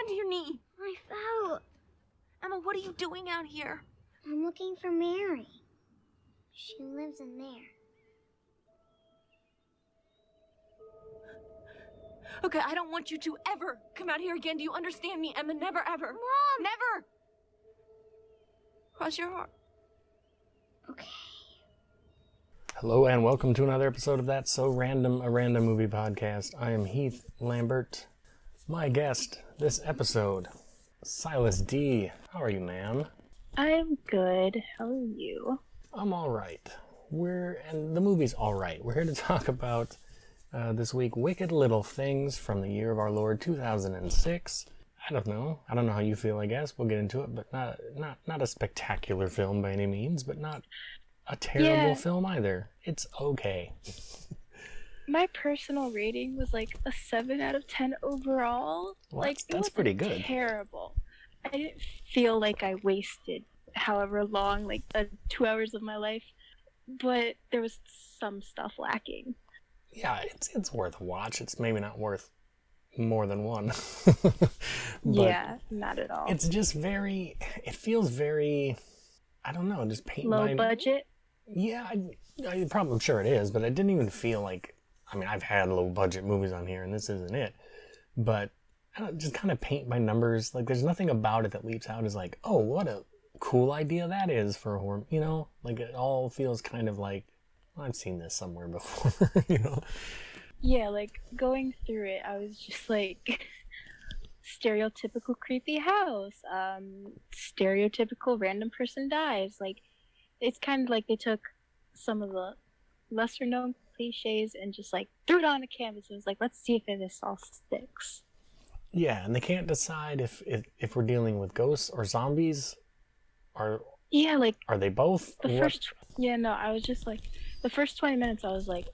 happened to your knee? I fell. Emma, what are you doing out here? I'm looking for Mary. She lives in there. Okay, I don't want you to ever come out here again. Do you understand me, Emma? Never, ever. Mom! Never! Cross your heart. Okay. Hello and welcome to another episode of That So Random, a Random Movie Podcast. I am Heath Lambert. My guest this episode, Silas D. How are you, man? I'm good. How are you? I'm all right. We're and the movie's all right. We're here to talk about uh, this week Wicked Little Things from the year of our Lord 2006. I don't know. I don't know how you feel. I guess we'll get into it, but not not not a spectacular film by any means, but not a terrible Yeah. film either. It's okay. My personal rating was like a 7 out of 10 overall. Well, like that's- it wasn't pretty good. Terrible. I didn't feel like I wasted however long, like uh, 2 hours of my life, but there was some stuff lacking. Yeah, it's it's worth a watch. It's maybe not worth more than one. Yeah, not at all. It's just very. It feels very. I don't know. Just paint Low by. budget. Yeah, I, I probably I'm sure it is, but it didn't even feel like. I mean, I've had low budget movies on here, and this isn't it. But just kind of paint by numbers. Like, there's nothing about it that leaps out as like, oh, what a cool idea that is for a horror. You know, like it all feels kind of like I've seen this somewhere before. you know. Yeah, like going through it, I was just like stereotypical creepy house, um, stereotypical random person dies. Like it's kind of like they took some of the lesser known cliches and just like threw it on a canvas and was like, let's see if this all sticks. Yeah, and they can't decide if if, if we're dealing with ghosts or zombies. Are Yeah, like are they both? the What- first yeah, no, I was just like the first 20 minutes I was like,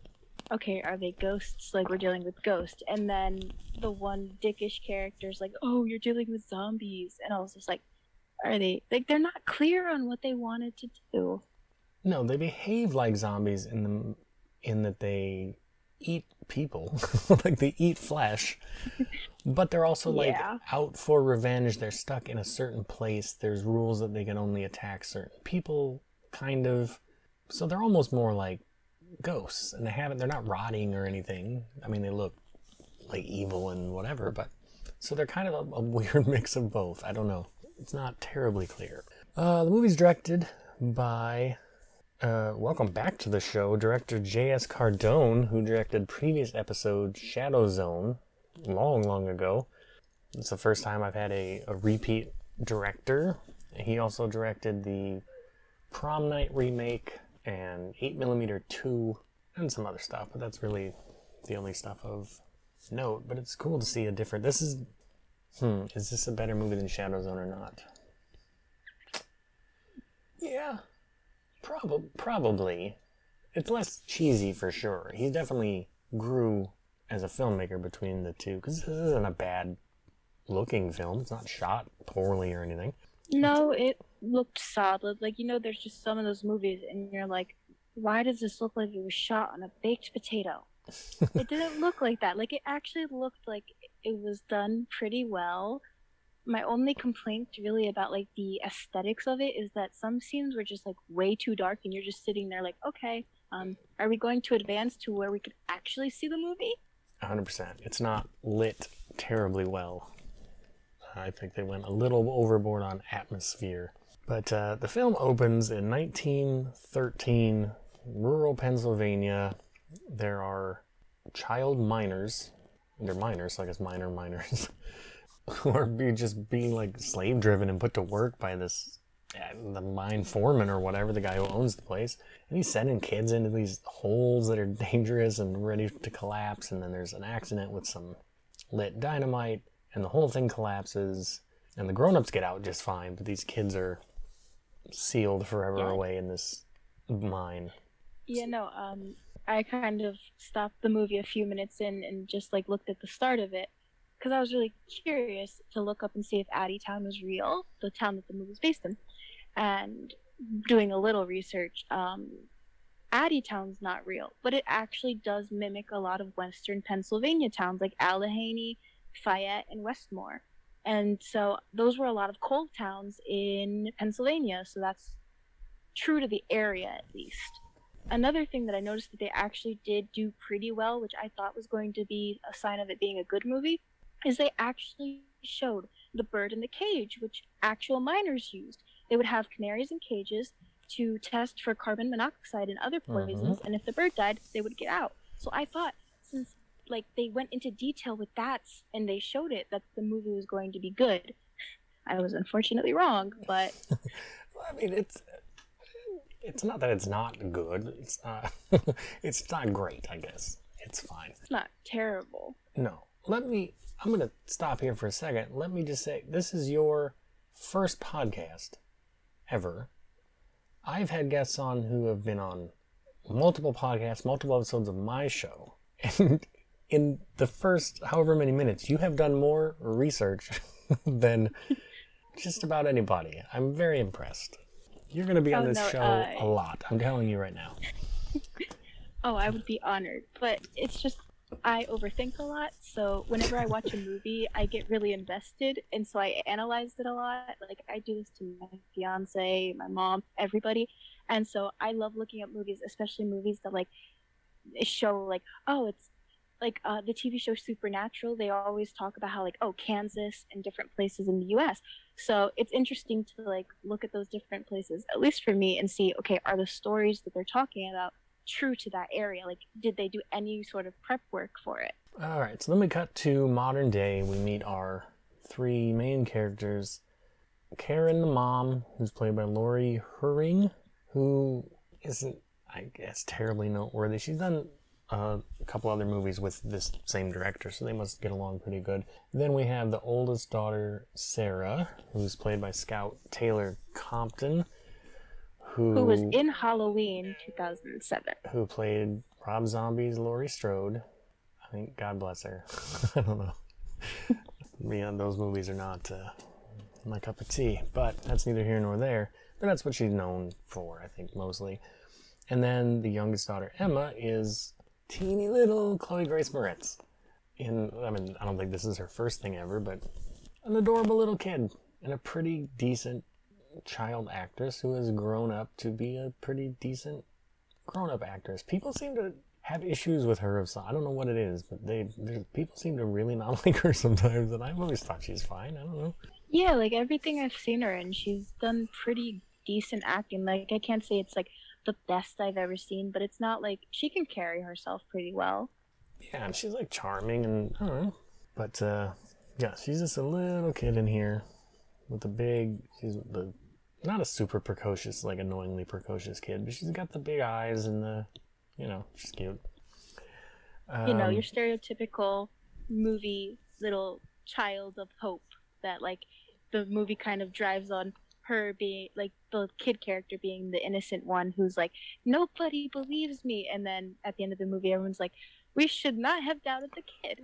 okay, are they ghosts? Like we're dealing with ghosts. And then the one dickish character's like, "Oh, you're dealing with zombies." And I was just like, are they like they're not clear on what they wanted to do. No, they behave like zombies in the in that they eat people, like they eat flesh, but they're also like Yeah. out for revenge. They're stuck in a certain place. There's rules that they can only attack certain people, kind of. So they're almost more like ghosts, and they haven't. They're not rotting or anything. I mean, they look like evil and whatever, but so they're kind of a, a weird mix of both. I don't know. It's not terribly clear. Uh, the movie's directed by uh, welcome back to the show, director J.S. Cardone, who directed previous episode Shadow Zone long, long ago. It's the first time I've had a, a repeat director. He also directed the Prom Night remake and 8mm 2 and some other stuff, but that's really the only stuff of note. But it's cool to see a different. This is. Hmm, is this a better movie than Shadow Zone or not? Yeah, Prob- probably. It's less cheesy for sure. He definitely grew as a filmmaker between the two because this isn't a bad looking film. It's not shot poorly or anything. No, it looked solid. Like you know, there's just some of those movies, and you're like, why does this look like it was shot on a baked potato? it didn't look like that. Like it actually looked like it was done pretty well. My only complaint really about like the aesthetics of it is that some scenes were just like way too dark and you're just sitting there like, okay, um, are we going to advance to where we could actually see the movie? 100%. It's not lit terribly well. I think they went a little overboard on atmosphere. But uh, the film opens in 1913, rural Pennsylvania. There are child miners. They're minors, so I guess minor miners. who are be just being like slave driven and put to work by this uh, the mine foreman or whatever the guy who owns the place. And he's sending kids into these holes that are dangerous and ready to collapse. And then there's an accident with some lit dynamite and the whole thing collapses. And the grown-ups get out just fine but these kids are sealed forever Yeah. away in this mine. Yeah, no, um, I kind of stopped the movie a few minutes in and just like looked at the start of it because I was really curious to look up and see if Addie Town was real, the town that the movie was based in. And doing a little research, um, Addie Town's not real, but it actually does mimic a lot of Western Pennsylvania towns like Allegheny, Fayette, and Westmore. And so those were a lot of coal towns in Pennsylvania. So that's true to the area at least. Another thing that I noticed that they actually did do pretty well, which I thought was going to be a sign of it being a good movie, is they actually showed the bird in the cage, which actual miners used. They would have canaries in cages to test for carbon monoxide and other uh-huh. poisons, and if the bird died, they would get out. So I thought, since like they went into detail with that and they showed it, that the movie was going to be good. I was unfortunately wrong, but I mean, it's it's not that it's not good. It's not. it's not great. I guess it's fine. it's not terrible. No. Let me. I'm gonna stop here for a second. Let me just say, this is your first podcast ever. I've had guests on who have been on multiple podcasts, multiple episodes of my show, and in the first however many minutes, you have done more research than just about anybody. I'm very impressed. You're going to be on Oh, this no, show I- a lot. I'm telling you right now. Oh, I would be honored. But it's just I overthink a lot, so whenever I watch a movie, I get really invested, and so I analyze it a lot. Like I do this to my fiance, my mom, everybody, and so I love looking at movies, especially movies that like show like oh it's like uh, the TV show Supernatural. They always talk about how like oh Kansas and different places in the U.S. So it's interesting to like look at those different places, at least for me, and see okay are the stories that they're talking about true to that area? Like, did they do any sort of prep work for it? All right, so then we cut to modern day. We meet our three main characters Karen, the mom, who's played by Lori Heuring, who isn't, I guess, terribly noteworthy. She's done uh, a couple other movies with this same director, so they must get along pretty good. Then we have the oldest daughter, Sarah, who's played by Scout Taylor Compton, who, Who was in Halloween 2007? who played Rob Zombie's Laurie Strode. I think God bless her. I don't know. yeah, those movies are not uh, my cup of tea, but that's neither here nor there. But that's what she's known for, I think, mostly. And then the youngest daughter, Emma, is teeny little Chloe Grace Moretz. In, I mean, I don't think this is her first thing ever, but an adorable little kid and a pretty decent child actress who has grown up to be a pretty decent grown-up actress. People seem to have issues with her of some. I don't know what it is, but they people seem to really not like her sometimes, and I've always thought she's fine. I don't know. Yeah, like everything I've seen her in, she's done pretty decent acting. Like, I can't say it's like the best I've ever seen, but it's not like she can carry herself pretty well. Yeah, and she's like charming and I don't know. But uh, yeah, she's just a little kid in here with a big. She's the not a super precocious, like annoyingly precocious kid, but she's got the big eyes and the, you know, she's cute. you know, Um, your stereotypical movie little child of hope that like the movie kind of drives on her being like the kid character being the innocent one who's like nobody believes me. And then at the end of the movie everyone's like we should not have doubted the kid.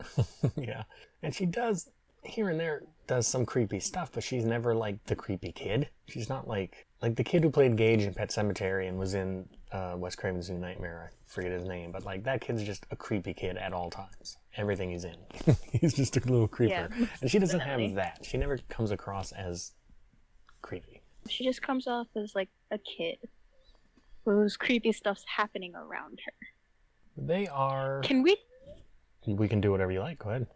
Yeah, and she does here and there does some creepy stuff, but she's never like the creepy kid. She's not like like the kid who played Gage in Pet Sematary and was in uh, Wes Craven's New Nightmare. I forget his name, but like that kid's just a creepy kid at all times. Everything he's in, he's just a little creeper, Yeah, and she doesn't definitely. have that. She never comes across as creepy. she just comes off as like a kid whose creepy stuff's happening around her They are. can we We can do whatever you like. Go ahead.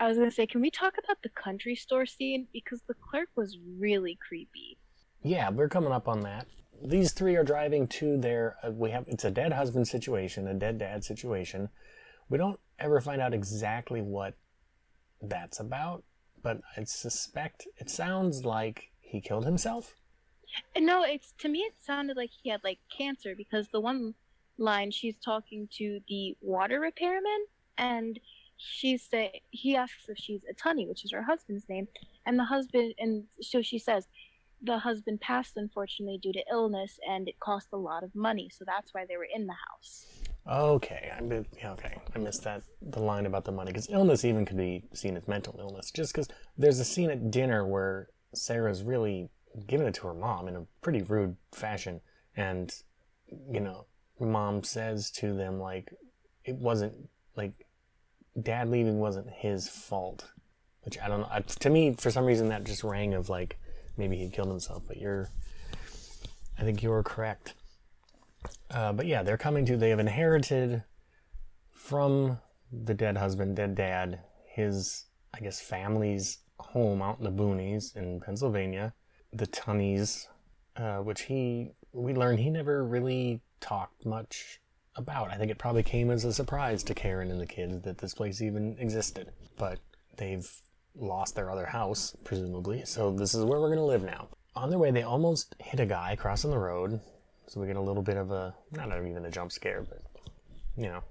I was gonna say can we talk about the country store scene because the clerk was really creepy Yeah, we're coming up on that. These three are driving to their. Uh, we have it's a dead husband situation, a dead dad situation. We don't ever find out exactly what that's about, but I suspect it sounds like he killed himself. No, it's to me it sounded like he had like cancer because the one line she's talking to the water repairman and she say he asks if she's a Tunny, which is her husband's name, and the husband and so she says the husband passed unfortunately due to illness and it cost a lot of money, so that's why they were in the house. Okay, I okay. I missed that the line about the money because illness even could be seen as mental illness. Just because there's a scene at dinner where Sarah's really giving it to her mom in a pretty rude fashion, and you know, mom says to them like, it wasn't like, dad leaving wasn't his fault. Which I don't know. To me, for some reason, that just rang of like maybe he killed himself. But you're, I think you're correct. Uh, but yeah, they're coming to. They have inherited from the dead husband, dead dad, his I guess family's home out in the boonies in Pennsylvania, the Tunnies, uh, which he we learned he never really talked much about. I think it probably came as a surprise to Karen and the kids that this place even existed. But they've lost their other house, presumably, so this is where we're gonna live now. On their way, they almost hit a guy crossing the road, so we get a little bit of a not even a jump scare, but you know,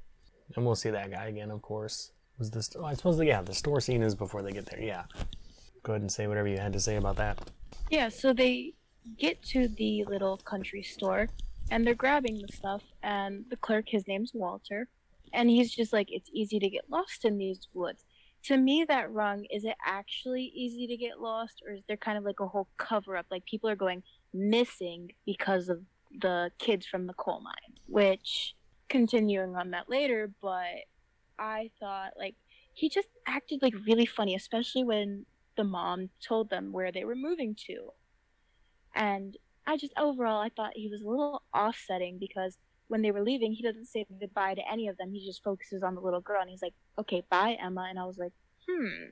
and we'll see that guy again, of course. Was this? Oh, I suppose, yeah, the store scene is before they get there. Yeah. Go ahead and say whatever you had to say about that. Yeah, so they get to the little country store and they're grabbing the stuff and the clerk his name's Walter and he's just like it's easy to get lost in these woods. To me that rung is it actually easy to get lost or is there kind of like a whole cover up like people are going missing because of the kids from the coal mine, which continuing on that later, but I thought like he just acted like really funny, especially when the mom told them where they were moving to. And I just overall I thought he was a little offsetting because when they were leaving, he doesn't say goodbye to any of them. He just focuses on the little girl and he's like, "Okay, bye, Emma." And I was like, "Hmm."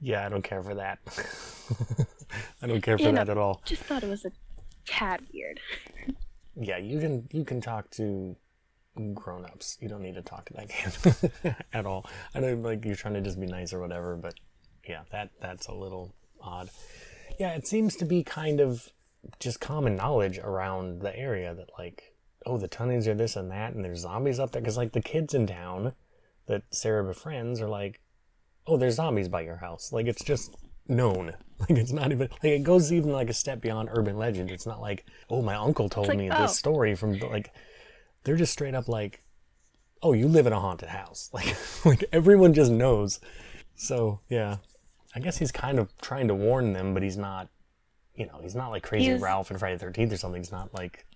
Yeah, I don't care for that. I don't care for You know- that at all. Just thought it was a tad weird. Yeah, you can you can talk to grown-ups. You don't need to talk to that kid at all. I know like you're trying to just be nice or whatever, but yeah, that that's a little odd. Yeah, it seems to be kind of just common knowledge around the area that like, oh, the Tunnies are this and that, and there's zombies up there. Because like the kids in town that Sarah befriends are like, oh, there's zombies by your house. Like it's just known. Like it's not even like it goes even like a step beyond urban legend. It's not like, oh, my uncle told like, me oh. this story from like they're just straight up like, oh, you live in a haunted house. Like like everyone just knows. So yeah, I guess he's kind of trying to warn them, but he's not. You know, he's not like crazy Ralph and Friday the Thirteenth or something. He's not like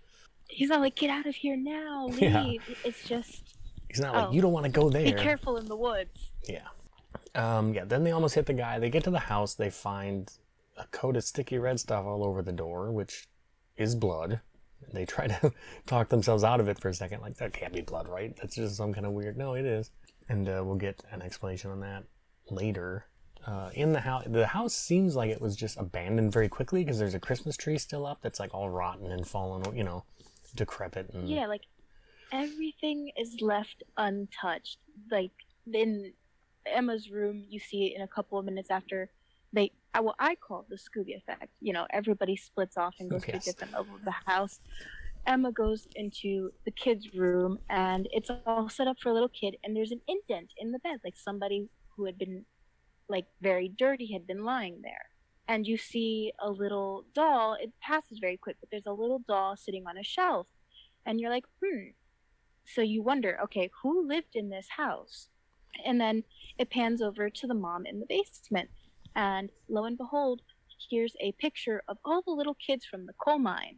He's not like, "Get out of here now, leave." Yeah. It's just he's not like Oh. you don't want to go there. be careful in the woods. Yeah. Um, yeah, then they almost hit the guy. They get to the house, they find a coat of sticky red stuff all over the door, which is blood. They try to talk themselves out of it for a second, like, that can't be blood, right? That's just some kind of weird. No, it is. And uh, we'll get an explanation on that later. Uh, in the house, the house seems like it was just abandoned very quickly because there's a Christmas tree still up that's like all rotten and fallen, you know, decrepit. And Yeah, like everything is left untouched. Like in Emma's room, you see it in a couple of minutes after they, uh, what I call it the Scooby effect. You know, everybody splits off and goes to a Yes. different level of the house. Emma goes into the kid's room, and it's all set up for a little kid. And there's an indent in the bed, like somebody who had been, like, very dirty had been lying there. And you see a little doll. It passes very quick, but there's a little doll sitting on a shelf and you're like, hmm. So you wonder, okay, who lived in this house? And then it pans over to the mom in the basement, and lo and behold, here's a picture of all the little kids from the coal mine,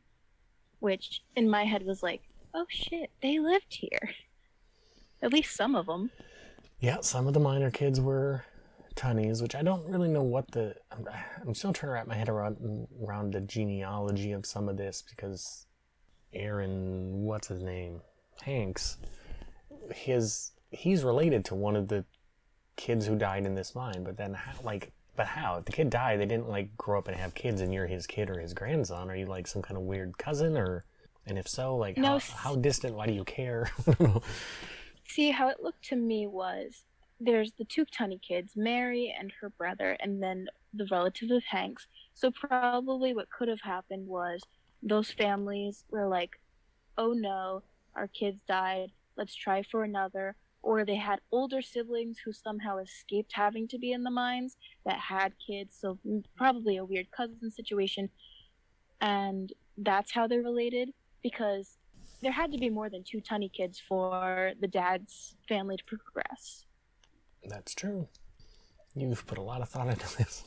which in my head was like, oh shit, they lived here. At least some of them. Yeah, some of the minor kids were tunnies, which I don't really know what the. I'm, I'm still trying to wrap my head around around the genealogy of some of this because Aaron, what's his name, Hanks, his he's related to one of the kids who died in this mine, but then how, like. But how? If the kid died, they didn't like grow up and have kids, and you're his kid or his grandson. Are you like some kind of weird cousin, or? And if so, like No, how, how distant? Why do you care? I don't know. See, how it looked to me was there's the two kids, Mary and her brother, and then the relative of Hank's. So probably what could have happened was those families were like, oh no, our kids died, let's try for another. Or they had older siblings who somehow escaped having to be in the mines that had kids, so mm, probably a weird cousin situation. And that's how they're related because there had to be more than two Tunney kids for the dad's family to progress. That's true. You've put a lot of thought into this.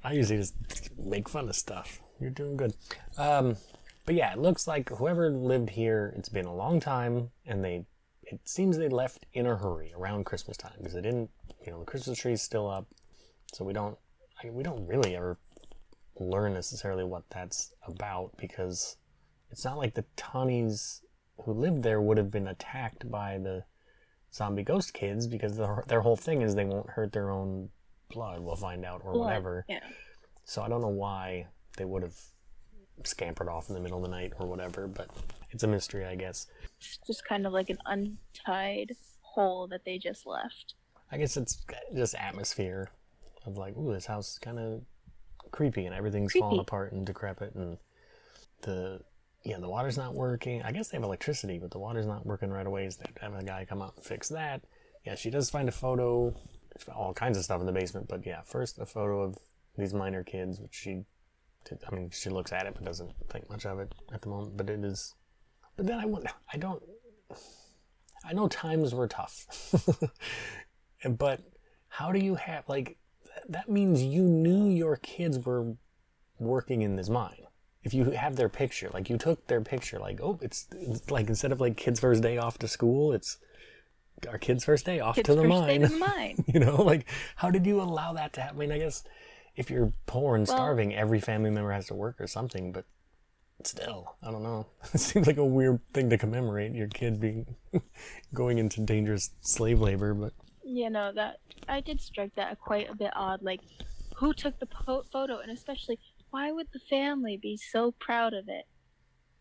I usually just make fun of stuff. You're doing good. Um, but yeah, it looks like whoever lived here, it's been a long time, and they, it seems they left in a hurry around Christmas time because they didn't, you know, the Christmas tree's still up. So we don't I, we don't really ever learn necessarily what that's about because it's not like the Tunnies who lived there would have been attacked by the zombie ghost kids because their, their whole thing is they won't hurt their own blood. We'll find out or Blood, whatever. Yeah. So I don't know why they would have scampered off in the middle of the night or whatever, but it's a mystery, I guess. It's just kind of like an untied hole that they just left. I guess it's just atmosphere of like, ooh, this house is kind of creepy and everything's falling apart and decrepit and the yeah the water's not working. I guess they have electricity, but the water's not working right away. They have have a guy come out and fix that. Yeah, she does find a photo, all kinds of stuff in the basement. But yeah, first a photo of these minor kids, which she, did, I mean, she looks at it but doesn't think much of it at the moment. But it is. But then I wonder, I don't. I know times were tough, but how do you have like that means you knew your kids were working in this mine if you have their picture like you took their picture like oh it's, it's like instead of like kids first day off to school it's our kids first day off Kids to the first day mine to the mine. you know like how did you allow that to happen i mean i guess if you're poor and Well- starving every family member has to work or something but still i don't know it seems like a weird thing to commemorate your kid being going into dangerous slave labor but You know that I did strike that quite a bit odd. Like, who took the po- photo, and especially why would the family be so proud of it?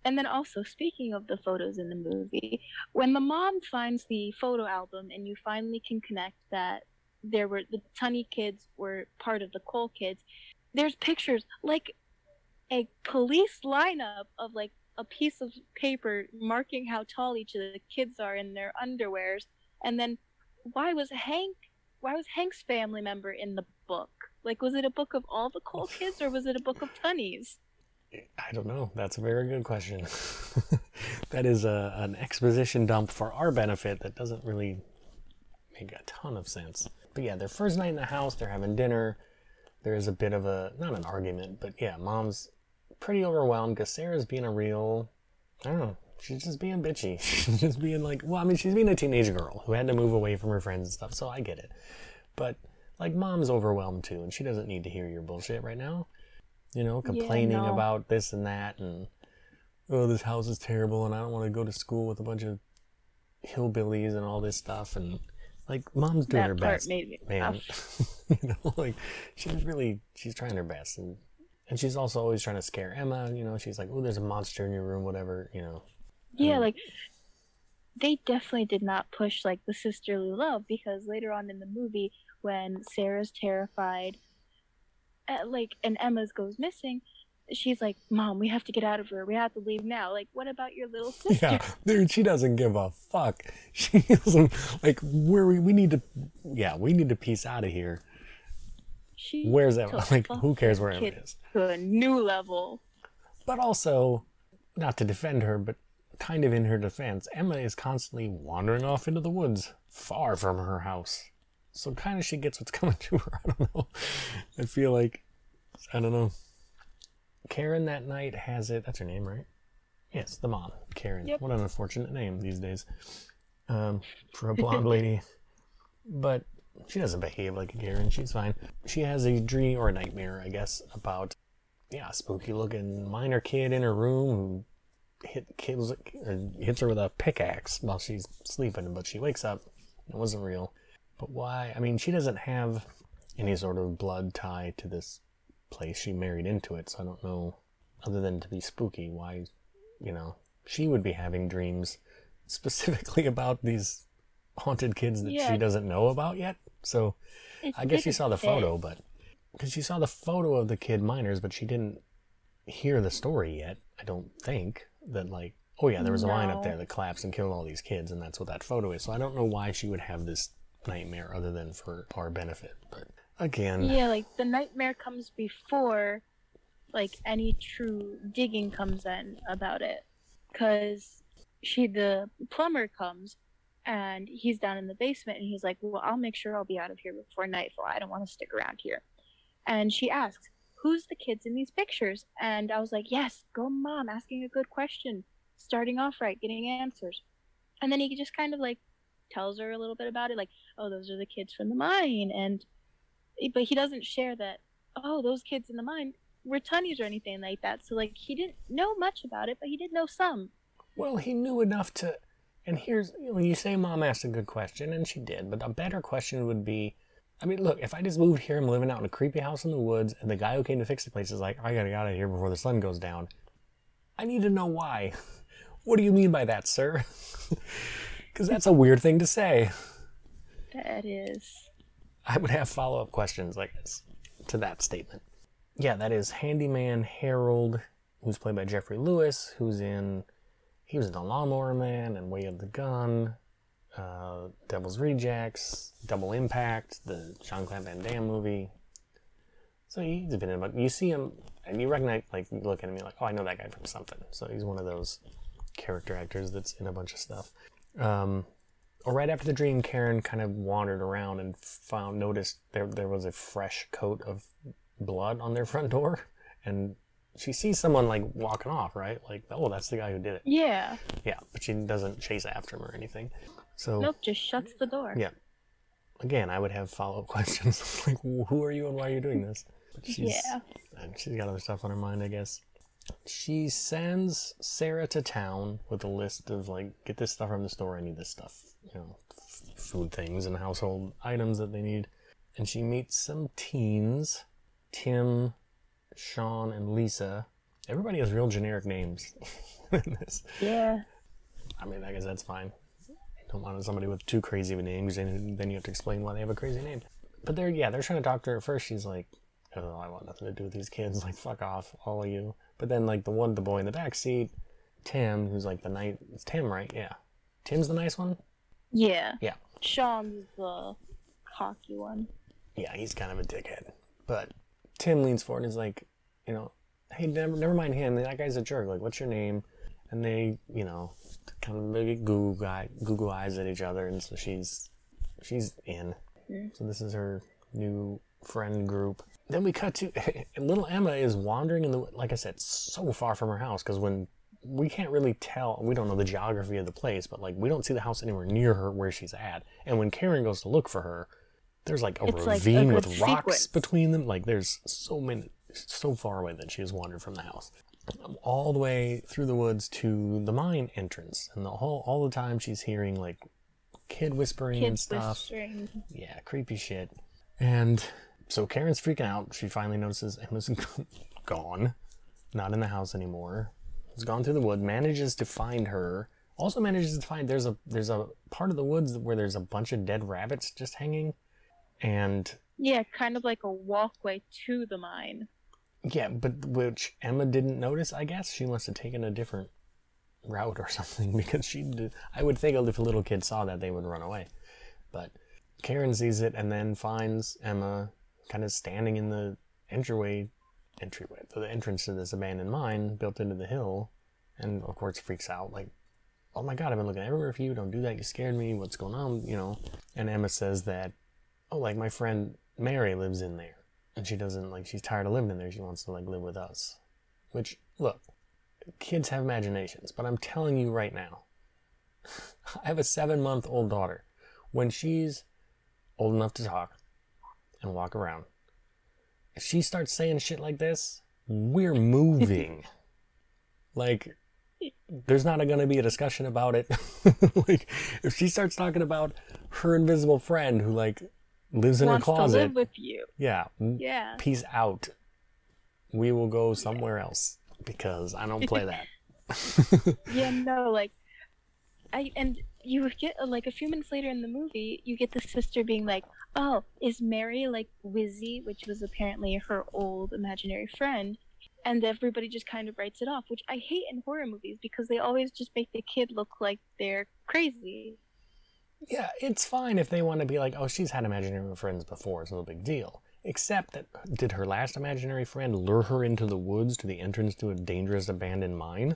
And then also, speaking of the photos in the movie, when the mom finds the photo album and you finally can connect that there were the Tunny kids were part of the coal kids, there's pictures like a police lineup of like a piece of paper marking how tall each of the kids are in their underwears, and then why was Hank why was Hank's family member in the book? Like was it a book of all the coal kids or was it a book of Tunnies? I don't know. That's a very good question. that is a, an exposition dump for our benefit that doesn't really make a ton of sense. But yeah, their first night in the house, they're having dinner. There's a bit of a, not an argument, but yeah, mom's pretty overwhelmed because Sarah's being a real, I don't know, she's just being bitchy. She's just being like, well, I mean, she's being a teenage girl who had to move away from her friends and stuff, so I get it. But like, mom's overwhelmed too, and she doesn't need to hear your bullshit right now you know, complaining no. about this and that, and oh, this house is terrible, and I don't want to go to school with a bunch of hillbillies and all this stuff, and like, mom's doing that her part best, made me man. you know, like she's really she's trying her best, and and she's also always trying to scare Emma. You know, she's like, oh, there's a monster in your room, whatever. You know, Yeah, Um, like they definitely did not push like the sisterly love because later on in the movie when Sarah's terrified uh, like and Emma's goes missing, she's like, "Mom, we have to get out of here. We have to leave now." Like, what about your little sister? yeah, dude, she doesn't give a fuck. She doesn't like where we we need to. Yeah, we need to piece out of here. She Where's Emma? Like, who cares where Emma is? to a new level. But also, not to defend her, but kind of in her defense, Emma is constantly wandering off into the woods, far from her house. So kind of she gets what's coming to her. I don't know. I feel like, I don't know. Karen that night has it. That's her name, right? Yes, the mom, Karen. Yep. What an unfortunate name these days um, for a blonde lady. But she doesn't behave like a Karen. She's fine. She has a dream or a nightmare, I guess, about yeah, a spooky looking minor kid in her room who hit kills uh, hits her with a pickaxe while she's sleeping, but she wakes up. It wasn't real. But why? I mean, she doesn't have any sort of blood tie to this place. She married into it, so I don't know. Other than to be spooky, why? You know, she would be having dreams specifically about these haunted kids that Yeah. she doesn't know about yet. So It's I guess she saw the photo, but because she saw the photo of the kid minors, but she didn't hear the story yet. I don't think that like, oh yeah, there was a line up there that collapsed and killed all these kids, and that's what that photo is. So I don't know why she would have this nightmare other than for our benefit. But again, Yeah, like the nightmare comes before like any true digging comes in about it. Cuz she the plumber comes and he's down in the basement and he's like, "Well, I'll make sure I'll be out of here before nightfall. I don't want to stick around here." And she asks, "Who's the kids in these pictures?" And I was like, "Yes, go mom, asking a good question, starting off right, getting answers." And then he just kind of like tells her a little bit about it like, "Oh, those are the kids from the mine." And but he doesn't share that. Oh, those kids in the mine were tunnies or anything like that. So like he didn't know much about it, but he did know some. Well, he knew enough to. And here's when you say mom asked a good question, and she did, but a better question would be I mean, look, if I just moved here, I'm living out in a creepy house in the woods, and the guy who came to fix the place is like, I gotta get out of here before the sun goes down. I need to know why. What do you mean by that, sir? Because that's a weird thing to say. That is. I would have follow up questions, I guess, to that statement. Yeah, that is Handyman Harold, who's played by Geoffrey Lewis, who's in. He was in The Lawnmower Man and Way of the Gun, uh, Devil's Rejects, Double Impact, the Jean Claude Van Damme movie. So he's been in, but you see him and you recognize, like, you look at him, you're like, oh, I know that guy from something. So he's one of those character actors that's in a bunch of stuff. Um, or right after the dream, Karen kind of wandered around and found noticed there there was a fresh coat of blood on their front door, and she sees someone like walking off, right? Like, oh, that's the guy who did it. Yeah. Yeah, but she doesn't chase after him or anything. So Nope, just shuts the door. yeah, again, I would have follow up questions like, who are you and why are you doing this? But she's, Yeah. and she's got other stuff on her mind, I guess. She sends Sarah to town with a list of like, get this stuff from the store. I need this stuff, you know, f- food things and household items that they need. And she meets some teens, Tim, Sean, and Lisa. Everybody has real generic names in this. Yeah. I mean, I guess that's fine. You don't want somebody with too crazy of a name, because then, then you have to explain why they have a crazy name. But they're, yeah, they're trying to talk to her. At first, she's like, oh, I want nothing to do with these kids. Like, fuck off, all of you. But then, like, the one, the boy in the back seat, Tim, who's like the nice, it's Tim, right? Yeah. Tim's the nice one? Yeah. Yeah. Sean's the cocky one. Yeah, he's kind of a dickhead. But Tim leans forward and is like, you know, hey, never, never mind him. That guy's a jerk. Like, what's your name? And they, you know, kind of make Google guy, Google eyes at each other, and so she's, she's in. Mm-hmm. So this is her new friend group. Then we cut to little Emma is wandering in the like I said, so far from her house because when we can't really tell, we don't know the geography of the place, but like we don't see the house anywhere near her where she's at. And when Karen goes to look for her, there's like a It's like a ravine with rocks sequence. between them. Like there's so many, so far away that she has wandered from the house, all the way through the woods to the mine entrance. And the whole all the time she's hearing like kid whispering and stuff. whispering. Yeah, creepy shit. And so Karen's freaking out. She finally notices Emma's gone, not in the house anymore. Has gone through the wood. Manages to find her. Also manages to find there's a there's a part of the woods where there's a bunch of dead rabbits just hanging, and Yeah, kind of like a walkway to the mine. yeah, but which Emma didn't notice. I guess she must have taken a different route or something because she. Did, I would think if a little kid saw that they would run away, but Karen sees it and then finds Emma kind of standing in the entryway, entryway, the entrance to this abandoned mine built into the hill, and of course freaks out like, "Oh my God, I've been looking everywhere for you. Don't do that. You scared me. What's going on?" You know. And Emma says that, "Oh, like my friend Mary lives in there." and she doesn't like she's tired of living in there she wants to like live with us which look kids have imaginations but i'm telling you right now i have a seven month old daughter when she's old enough to talk and walk around if she starts saying shit like this we're moving like there's not going to be a discussion about it like if she starts talking about her invisible friend who like lives in Wants her to closet live with you. yeah. Yeah. Peace out. We will go somewhere else because I don't play that. Yeah, no, like I and you get uh, like a few minutes later in the movie, you get the sister being like, "Oh, is Mary like Wizzy, which was apparently her old imaginary friend?" And everybody just kind of writes it off, which I hate in horror movies because they always just make the kid look like they're crazy. yeah, it's fine if they want to be like, oh, she's had imaginary friends before. It's no big deal. Except that, did her last imaginary friend lure her into the woods to the entrance to a dangerous abandoned mine?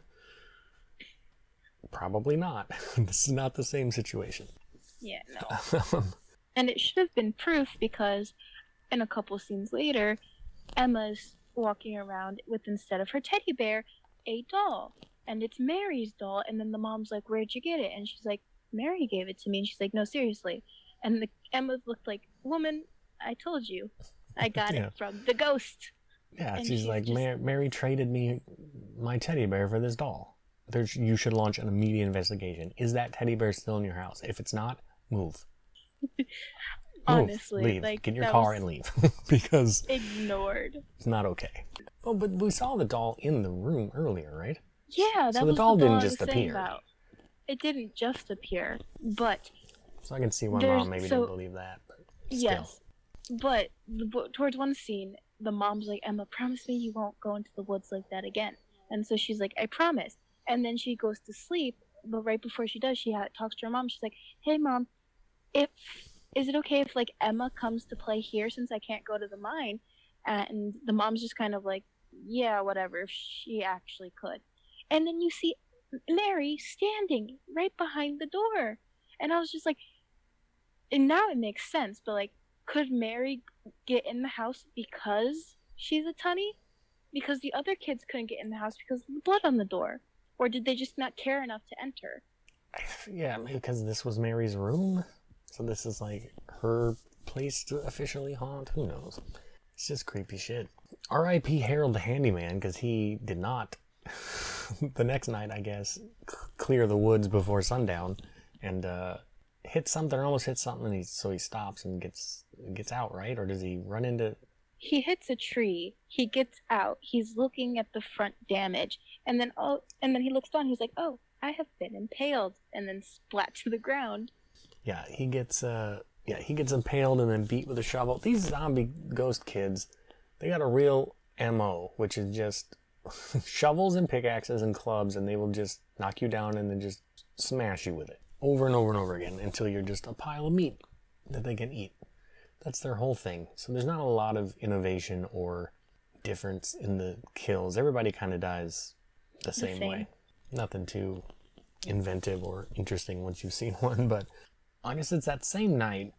Probably not. this is not the same situation. Yeah, no. And it should have been proof because in a couple scenes later, Emma's walking around with instead of her teddy bear, a doll. And it's Mary's doll. And then the mom's like, Where'd you get it? And she's like, Mary gave it to me. And she's like, No, seriously. And the Emma looked like, Woman, I told you. I got Yeah. it from the ghost. Yeah, she's, she's like, just- Mar- Mary traded me my teddy bear for this doll. There's, you should launch an immediate investigation. Is that teddy bear still in your house? If it's not, move. Move. Honestly, leave. like, Get your car and leave because Ignored. it's not okay. Oh, but we saw the doll in the room earlier, right? Yeah, that So the was doll the didn't just appear. About. It didn't just appear, but So I can see why mom maybe so- didn't believe that. But yes. But the- but towards one scene, the mom's like, "Emma, promise me you won't go into the woods like that again." And so she's like, "I promise." And then she goes to sleep, but right before she does, she ha- talks to her mom. She's like, "Hey, mom, if is it okay if like Emma comes to play here since I can't go to the mine?" And the mom's just kind of like, "Yeah, whatever. If she actually could." And then you see Mary standing right behind the door, and I was just like, and now it makes sense. But like, could Mary get in the house because she's a tunny? Because the other kids couldn't get in the house because of the blood on the door, or did they just not care enough to enter? Yeah, because this was Mary's room. So this is like her place to officially haunt. Who knows? It's just creepy shit. R.I.P. Harold the handyman because he did not. the next night, I guess, c- clear the woods before sundown and uh, hit something or almost hit something. And he so he stops and gets gets out right, or does he run into? He hits a tree. He gets out. He's looking at the front damage, and then oh, and then he looks down. He's like, "Oh, I have been impaled," and then splat to the ground. Yeah, he gets uh yeah, he gets impaled and then beat with a shovel. These zombie ghost kids, they got a real MO, which is just shovels and pickaxes and clubs and they will just knock you down and then just smash you with it over and over and over again until you're just a pile of meat that they can eat. That's their whole thing. So there's not a lot of innovation or difference in the kills. Everybody kind of dies the same, same. way. Nothing too inventive or interesting once you've seen one, but I guess it's that same night,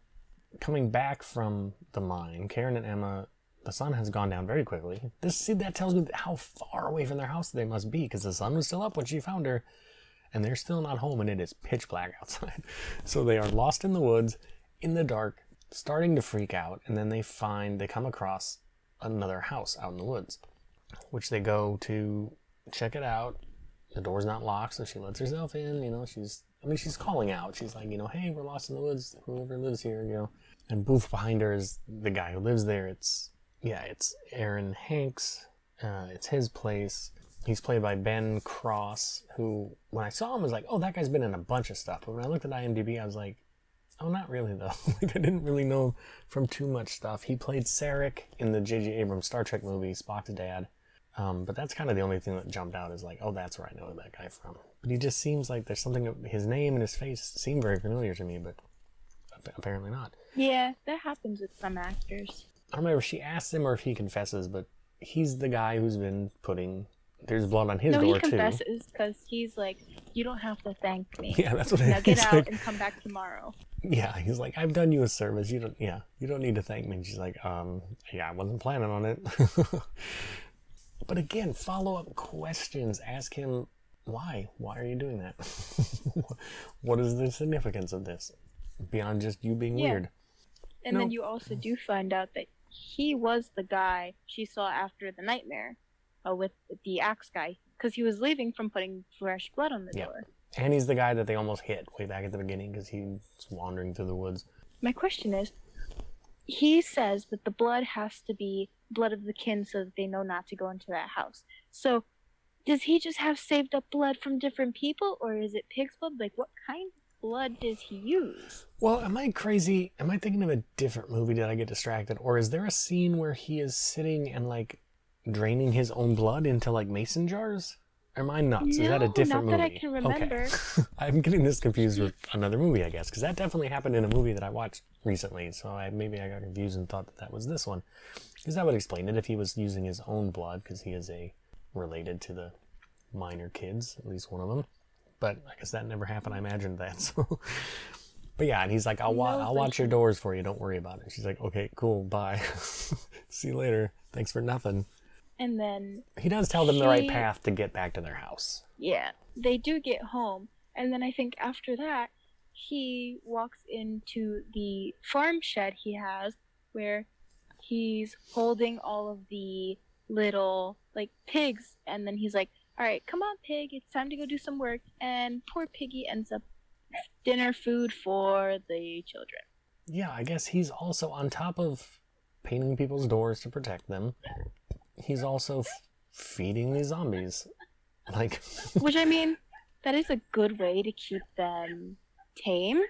coming back from the mine, Karen and Emma, the sun has gone down very quickly. This see that tells me how far away from their house they must be, because the sun was still up when she found her, and they're still not home, and it is pitch black outside. So they are lost in the woods, in the dark, starting to freak out, and then they find they come across another house out in the woods, which they go to check it out. The door's not locked, so she lets herself in. You know, she's I mean, she's calling out. She's like, you know, hey, we're lost in the woods. Whoever lives here, you know. And boof behind her is the guy who lives there. It's yeah, it's Aaron Hanks. Uh, it's his place. He's played by Ben Cross, who when I saw him was like, oh, that guy's been in a bunch of stuff. But when I looked at IMDb, I was like, oh, not really though. like I didn't really know from too much stuff. He played Sarek in the J.J. Abrams Star Trek movie, Spock's dad. Um, but that's kind of the only thing that jumped out is like, oh, that's where I know that guy from. But he just seems like there's something. His name and his face seem very familiar to me, but apparently not. Yeah, that happens with some actors. I don't remember if she asks him or if he confesses, but he's the guy who's been putting. There's blood on his no, door he confesses because he's like, "You don't have to thank me. Yeah, that's what now get out like. and come back tomorrow." Yeah, he's like, I've done you a service. You don't. Yeah, you don't need to thank me. And she's like, um, yeah, I wasn't planning on it. but again, follow up questions. Ask him why. Why are you doing that? what is the significance of this beyond just you being Yeah. weird? And No. then you also do find out that he was the guy she saw after the nightmare uh, with the axe guy because he was leaving from putting fresh blood on the Yeah. door. And he's the guy that they almost hit way back at the beginning because he's wandering through the woods. My question is he says that the blood has to be blood of the kin so that they know not to go into that house. So does he just have saved up blood from different people or is it pig's blood? Like what kind of blood does he use? Well, am I crazy? Am I thinking of a different movie? Did I get distracted? Or is there a scene where he is sitting and like draining his own blood into like mason jars? Am I nuts? is that a different not that movie? I can remember. Okay. I'm getting this confused with another movie, I guess, because that definitely happened in a movie that I watched recently. So I, maybe I got confused and thought that that was this one, because that would explain it if he was using his own blood, because he is a related to the minor kids, at least one of them. But I guess that never happened. I imagined that. So, but yeah, and he's like, "I'll wa- No, I'll watch your doors for you. Don't worry about it." She's like, "Okay, cool, bye. See you later. Thanks for nothing." And then He does tell them the right path to get back to their house. yeah, they do get home. And then I think after that, he walks into the farm shed he has where he's holding all of the little like pigs and then he's like all right come on pig it's time to go do some work and poor piggy ends up dinner food for the children Yeah, I guess he's also on top of painting people's doors to protect them. He's also f- feeding these zombies. Like, which i mean that is a good way to keep them tamed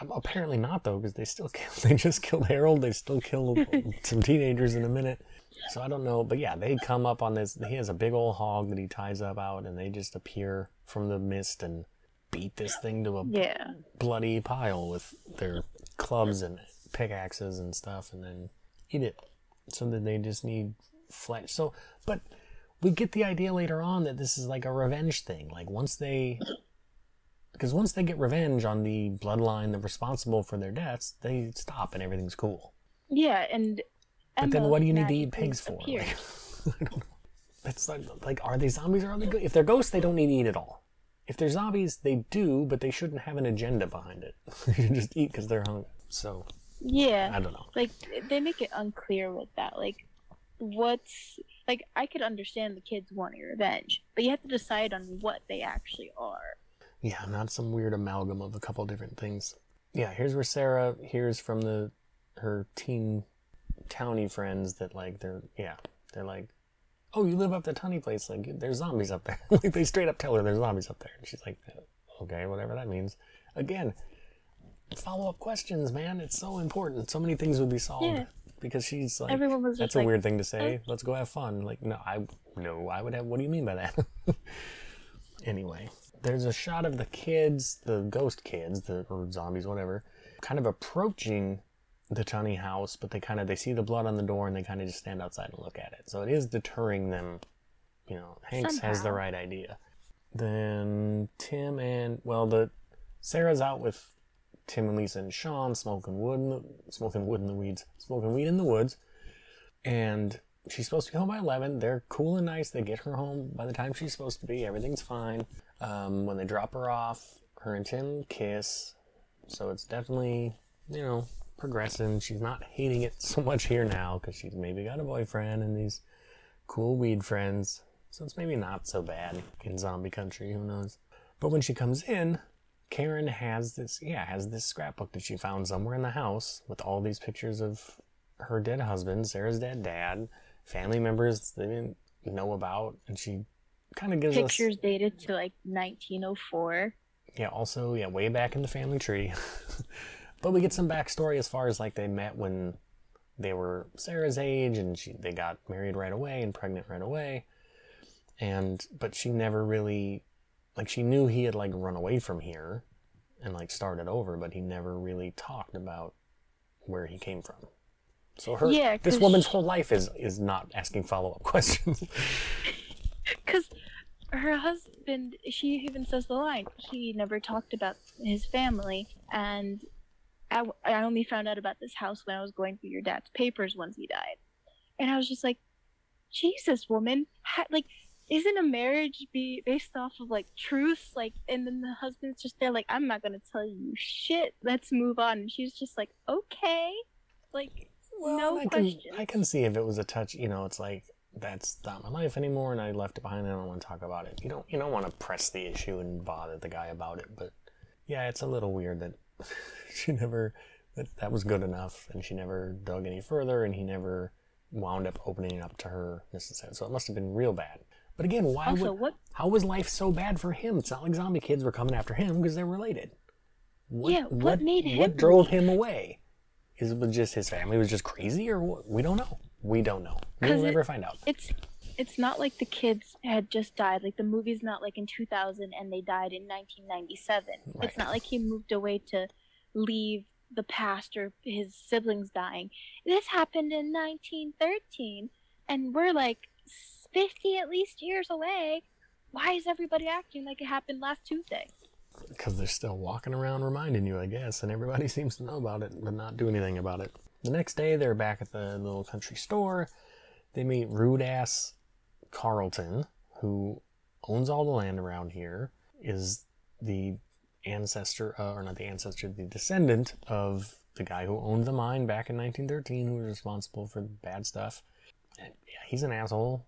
um, apparently not though, because they still kill. They just killed Harold. They still kill some teenagers in a minute. So I don't know, but yeah, they come up on this. He has a big old hog that he ties up out, and they just appear from the mist and beat this thing to a yeah bloody pile with their clubs and pickaxes and stuff and then eat it. So then they just need flesh. So, but we get the idea later on that this is like a revenge thing. Like once they, because once they get revenge on the bloodline that's responsible for their deaths, they stop and everything's cool. yeah and But then what do you need to eat pigs for? Like, I don't know. It's like, like, are they zombies or are they good? If they're ghosts, they don't need to eat at all. If they're zombies, they do, but they shouldn't have an agenda behind it. they should just eat because they're hungry. So, yeah I don't know. like they make it unclear with that like what's like i could understand the kids wanting revenge but you have to decide on what they actually are Yeah, not some weird amalgam of a couple different things. Yeah, here's where Sarah hears from the her teen towny friends that like they're yeah they're like, oh you live up the towny place like there's zombies up there like they straight up tell her there's zombies up there and she's like okay whatever that means. Again, follow up questions, man. It's so important. So many things would be solved Yeah. because she's like everyone was that's a like weird thing to say. Let's go have fun. Like, no, I no, I would have. What do you mean by that? anyway, there's a shot of the kids, the ghost kids, the or zombies, whatever, kind of approaching the tiny house, but they kind of they see the blood on the door and they kind of just stand outside and look at it. So it is deterring them. You know, Hanks has the right idea. Then Tim and well, the Sarah's out with Tim and Lisa and Sean smoking wood, in the, smoking wood in the weeds, smoking weed in the woods, and she's supposed to be home by eleven. They're cool and nice. They get her home by the time she's supposed to be. Everything's fine. Um, when they drop her off, her and Tim kiss. So it's definitely you know progressing. She's not hating it so much here now because she's maybe got a boyfriend and these cool weed friends. So it's maybe not so bad in zombie country. Who knows? But when she comes in, Karen has this, yeah, has this scrapbook that she found somewhere in the house with all these pictures of her dead husband, Sarah's dead dad, family members they didn't know about, and she kind of gives us, pictures dated to like 1904 yeah, also, yeah, way back in the family tree. but we get some backstory as far as like they met when they were Sarah's age, and she they got married right away and pregnant right away, and but she never really, like, she knew he had like run away from here, and like started over, but he never really talked about where he came from. So her, Yeah, this woman's she- whole life is is not asking follow up questions. because her husband she even says the line he never talked about his family and I, I only found out about this house when i was going through your dad's papers once he died and i was just like jesus woman ha- like isn't a marriage be based off of like truth like and then the husband's just there like i'm not gonna tell you shit let's move on and she's just like okay like no I can, questions I can see if it was a touch, you know, it's like that's not my life anymore, and I left it behind. And I don't want to talk about it. You don't, you don't want to press the issue and bother the guy about it. But yeah, it's a little weird that she never that that was good enough, and she never dug any further, and he never wound up opening up to her necessarily. So it must have been real bad. But again, why also would what how was life so bad for him? It's not like zombie kids were coming after him because they're related. What, Yeah, what made him What drove him away? Is it just his family was just crazy, or what? We don't know. We don't know. We'll it- never find out. it's it's not like the kids had just died like the movie's not like in 2000 and they died in 1997 Right. it's not like he moved away to leave the past or his siblings dying this happened in 1913 and we're like 50 at least years away why is everybody acting like it happened last tuesday Because they're still walking around reminding you, I guess, and everybody seems to know about it, but not do anything about it. The next day, they're back at the little country store. They meet rude ass Carlton, who owns all the land around here, is the ancestor, uh, or not the ancestor, the descendant of the guy who owned the mine back in 1913, who was responsible for the bad stuff. And yeah, he's an asshole.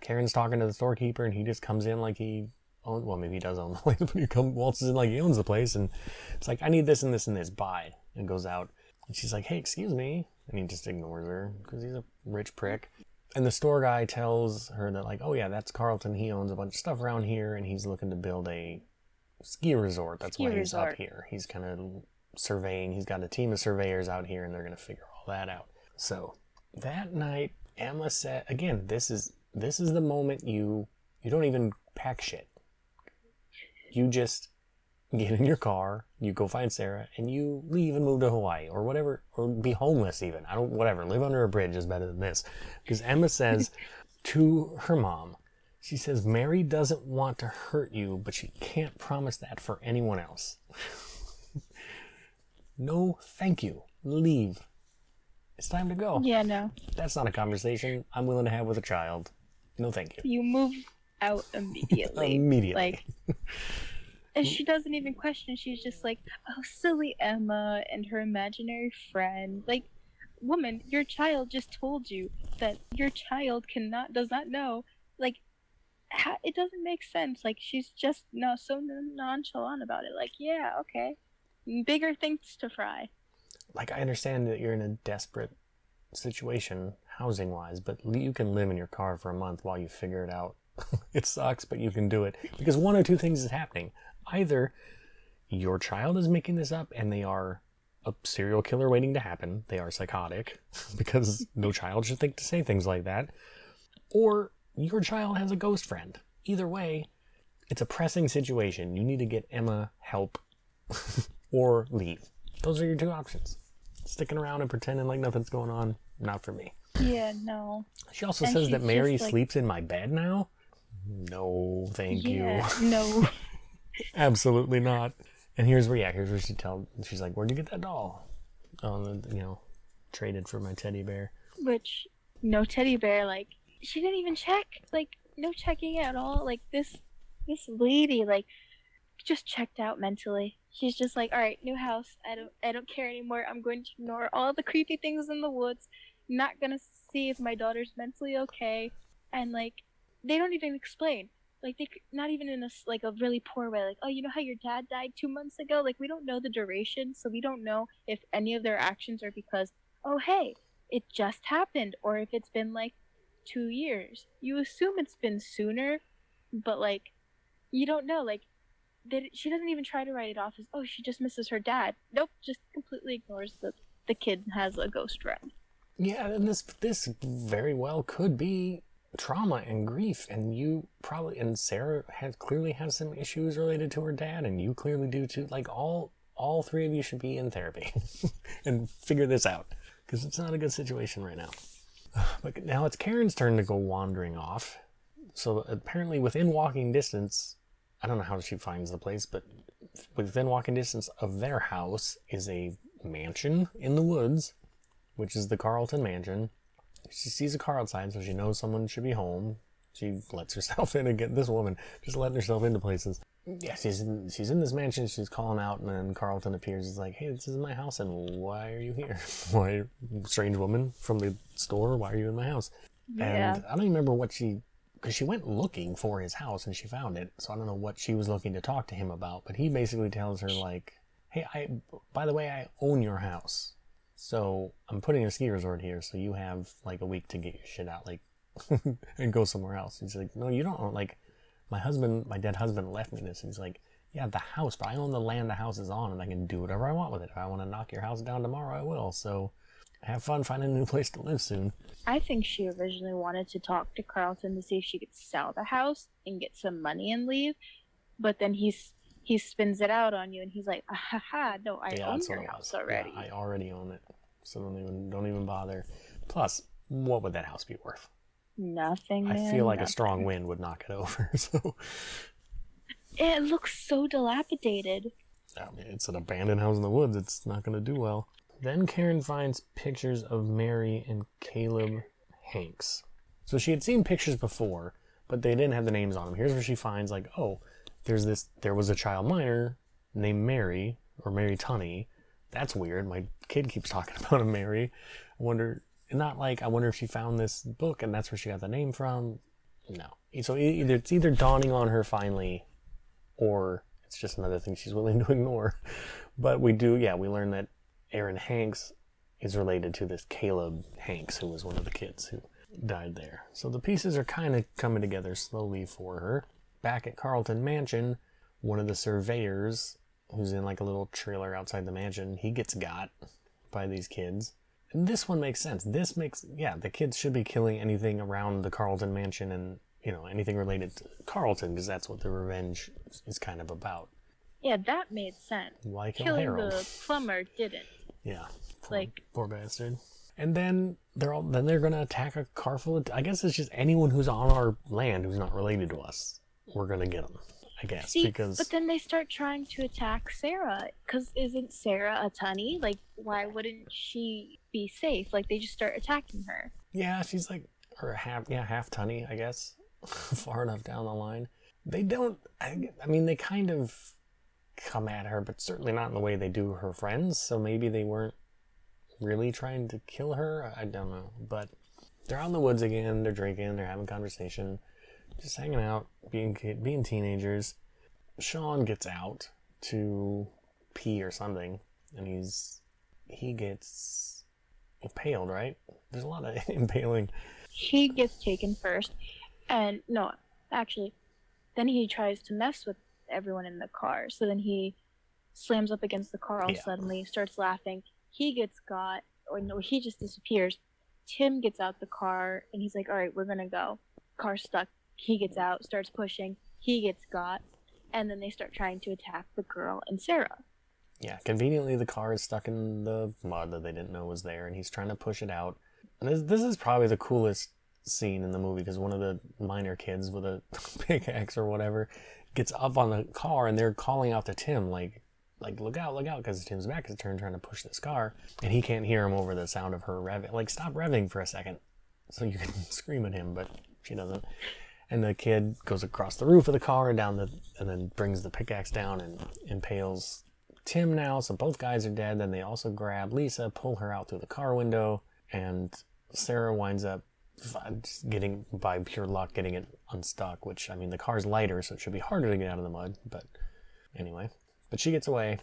Karen's talking to the storekeeper, and he just comes in like he owns. Well, maybe he does own the place, but he comes waltzes in like he owns the place, and it's like, I need this and this and this. Buy, and goes out. And she's like, Hey, excuse me, and he just ignores her because he's a rich prick. And the store guy tells her that like, oh yeah, that's Carlton. He owns a bunch of stuff around here, and he's looking to build a ski resort. That's Ski why he's up here. He's kind of surveying. He's got a team of surveyors out here, and they're gonna figure all that out. So that night, Emma said, again, this is this is the moment you you don't even pack shit. You just get in your car, you go find Sarah, and you leave and move to Hawaii or whatever, or be homeless even. I don't, whatever. Live under a bridge is better than this. Because Emma says to her mom, she says, Mary doesn't want to hurt you, but she can't promise that for anyone else. no, thank you. Leave. It's time to go. Yeah, no. That's not a conversation I'm willing to have with a child. No, thank you. You move out immediately. Immediately. Like, and she doesn't even question. She's just like, "Oh, silly Emma and her imaginary friend." Like, woman, your child just told you that your child cannot does not know. Like, how, it doesn't make sense. Like, she's just no so nonchalant about it. Like, yeah, okay, bigger things to fry. like I understand that you're in a desperate situation housing wise, but you can live in your car for a month while you figure it out. it sucks, but you can do it because one or two things is happening. Either your child is making this up and they are a serial killer waiting to happen. They are psychotic because no child should think to say things like that. Or your child has a ghost friend. Either way, it's a pressing situation. You need to get Emma help or leave. Those are your two options. Sticking around and pretending like nothing's going on, not for me. Yeah, no. She also And says that Mary like- sleeps in my bed now. No, thank yeah, you. no. Absolutely not. And here's where, yeah, here's where she tell. She's like, "Where'd you get that doll?" Oh, the- you know, traded for my teddy bear. Which no teddy bear. Like, she didn't even check. Like, no checking at all. Like this, this lady, like, just checked out mentally. She's just like, all right, new house. I don't, I don't care anymore. I'm going to ignore all the creepy things in the woods. Not gonna see if my daughter's mentally okay. And like, they don't even explain. Like they, not even in a like a really poor way. Like, oh, you know how your dad died two months ago? Like we don't know the duration, so we don't know if any of their actions are because, oh, hey, it just happened, or if it's been like two years. You assume it's been sooner, but like, you don't know. Like, that she doesn't even try to write it off as, oh, she just misses her dad. Nope, just completely ignores that the kid has a ghost friend. Yeah, and this this very well could be trauma and grief, and you probably and Sarah has clearly has some issues related to her dad, and you clearly do too. Like all all three of you should be in therapy and figure this out because it's not a good situation right now. But now it's Karen's turn to go wandering off. So apparently, within walking distance, I don't know how she finds the place, but within walking distance of their house is a mansion in the woods which is the Carlton mansion. She sees a car outside, so she knows someone should be home. She lets herself in again. This woman just letting herself into places. Yeah, she's in, she's in this mansion. She's calling out, and then Carlton appears. He's like, "Hey, this is my house, and why are you here? Why, strange woman from the store? Why are you in my house?" Yeah. And I don't even remember what she, because she went looking for his house and she found it. So I don't know what she was looking to talk to him about. But he basically tells her like, "Hey, I, by the way, I own your house." So I'm putting a ski resort here, so you have like a week to get your shit out, like, and go somewhere else. He's like, no, you don't own. Like, my husband, my dead husband, left me this. He's like, yeah, the house, but I own the land the house is on, and I can do whatever I want with it. If I want to knock your house down tomorrow, I will. So have fun finding a new place to live soon. I think she originally wanted to talk to Carlton to see if she could sell the house and get some money and leave, but then he's he spins it out on you and he's like, ah, ha ha, no, I yeah, own your house already. Yeah, I already own it, so don't even don't even bother. Plus, what would that house be worth? Nothing. I man, feel like a strong wind would knock it over. So It looks so dilapidated. I mean, it's an abandoned house in the woods. It's not going to do well. Then Karen finds pictures of Mary and Caleb Hanks. So she had seen pictures before, but they didn't have the names on them. Here's where she finds like, oh, there's this. There was a child miner named Mary or Mary Tunney that's weird. My kid keeps talking about a Mary. I wonder, not like I wonder if she found this book and that's where she got the name from. No. So either it's either dawning on her finally, or it's just another thing she's willing to ignore. But we do, yeah, we learn that Aaron Hanks is related to this Caleb Hanks, who was one of the kids who died there. So the pieces are kind of coming together slowly for her. Back at Carlton Mansion, one of the surveyors, who's in like a little trailer outside the mansion, he gets got by these kids. And this one makes sense. This makes, yeah, the kids should be killing anything around the Carlton Mansion and, you know, anything related to Carlton, because that's what the revenge is kind of about. Yeah, that made sense. Why kill Killing Harold? the plumber didn't. Yeah. Poor, Like- poor bastard. And then they're all then they're gonna attack a car full of I guess it's just anyone who's on our land who's not related to us. We're gonna get them. I guess See, because but then they start trying to attack Sarah. Cause isn't Sarah a tunny? Like, why wouldn't she be safe? Like, they just start attacking her. yeah, she's like or half yeah half tunny I guess far enough down the line. They don't. I, I mean they kind of come at her, but certainly not in the way they do her friends. So maybe they weren't really trying to kill her. I don't know, but they're out in the woods again. They're drinking. They're having conversation, just hanging out, being kid, being teenagers. Sean gets out to pee or something, and he's he gets impaled. Right? There's a lot of impaling. He gets taken first, and no, actually, then he tries to mess with everyone in the car. So then he slams up against the car all Yeah. suddenly, starts laughing. He gets got, or no, he just disappears. Tim gets out the car, and he's like, "All right, we're gonna go." Car stuck. He gets out, starts pushing. He gets got, and then they start trying to attack the girl and Sarah. Yeah, conveniently the car is stuck in the mud that they didn't know was there, and he's trying to push it out. And this, this is probably the coolest scene in the movie because one of the miner kids with a pickaxe or whatever gets up on the car, and they're calling out to Tim like, like look out, look out, because Tim's back is turned trying to push this car, and he can't hear him over the sound of her revving. Like, stop revving for a second, so you can scream at him, but she doesn't. And the kid goes across the roof of the car and down the, and then brings the pickaxe down and impales Tim now, so both guys are dead. Then they also grab Lisa, pull her out through the car window, and Sarah winds up getting, by pure luck, getting it unstuck. Which I mean, the car's lighter, so it should be harder to get out of the mud. But anyway, but she gets away,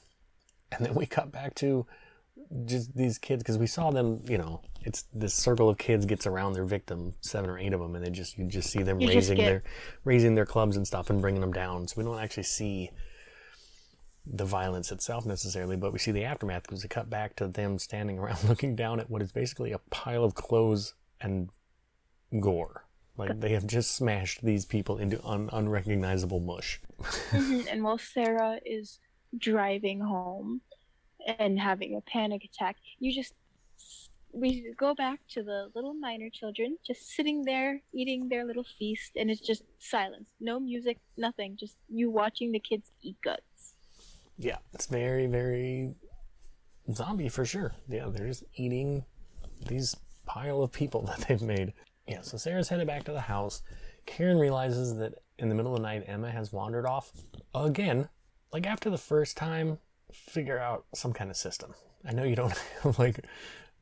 and then we cut back to just these kids because we saw them. You know, it's this circle of kids gets around their victim, seven or eight of them, and they just you just see them You raising get- their raising their clubs and stuff and bringing them down. So we don't actually see the violence itself necessarily, but we see the aftermath because we cut back to them standing around looking down at what is basically a pile of clothes and gore. Like they have just smashed these people into un- unrecognizable mush. Mhm, and while Sarah is driving home and having a panic attack, you just we go back to the little miner children just sitting there eating their little feast, and it's just silence, no music, nothing, just you watching the kids eat guts. Yeah, it's very, very zombie for sure. Yeah, they're just eating these pile of people that they've made. Yeah, so Sarah's headed back to the house. Karen realizes that in the middle of the night, Emma has wandered off again. Like after the first time, figure out some kind of system. I know you don't like,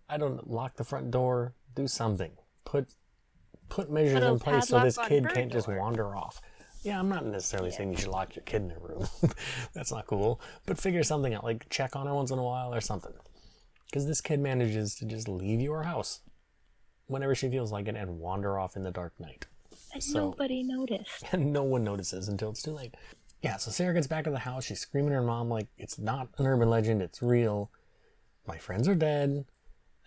I don't lock the front door. Do something. Put put measures Put in place so this kid can't just wander off. Yeah, I'm not necessarily saying you should lock your kid in a room. That's not cool. But figure something out, like check on her once in a while or something. Because this kid manages to just leave your house whenever she feels like it and wander off in the dark night. And So- nobody noticed. And no one notices until it's too late. Yeah, so Sarah gets back to the house. She's screaming at her mom like it's not an urban legend, it's real. My friends are dead,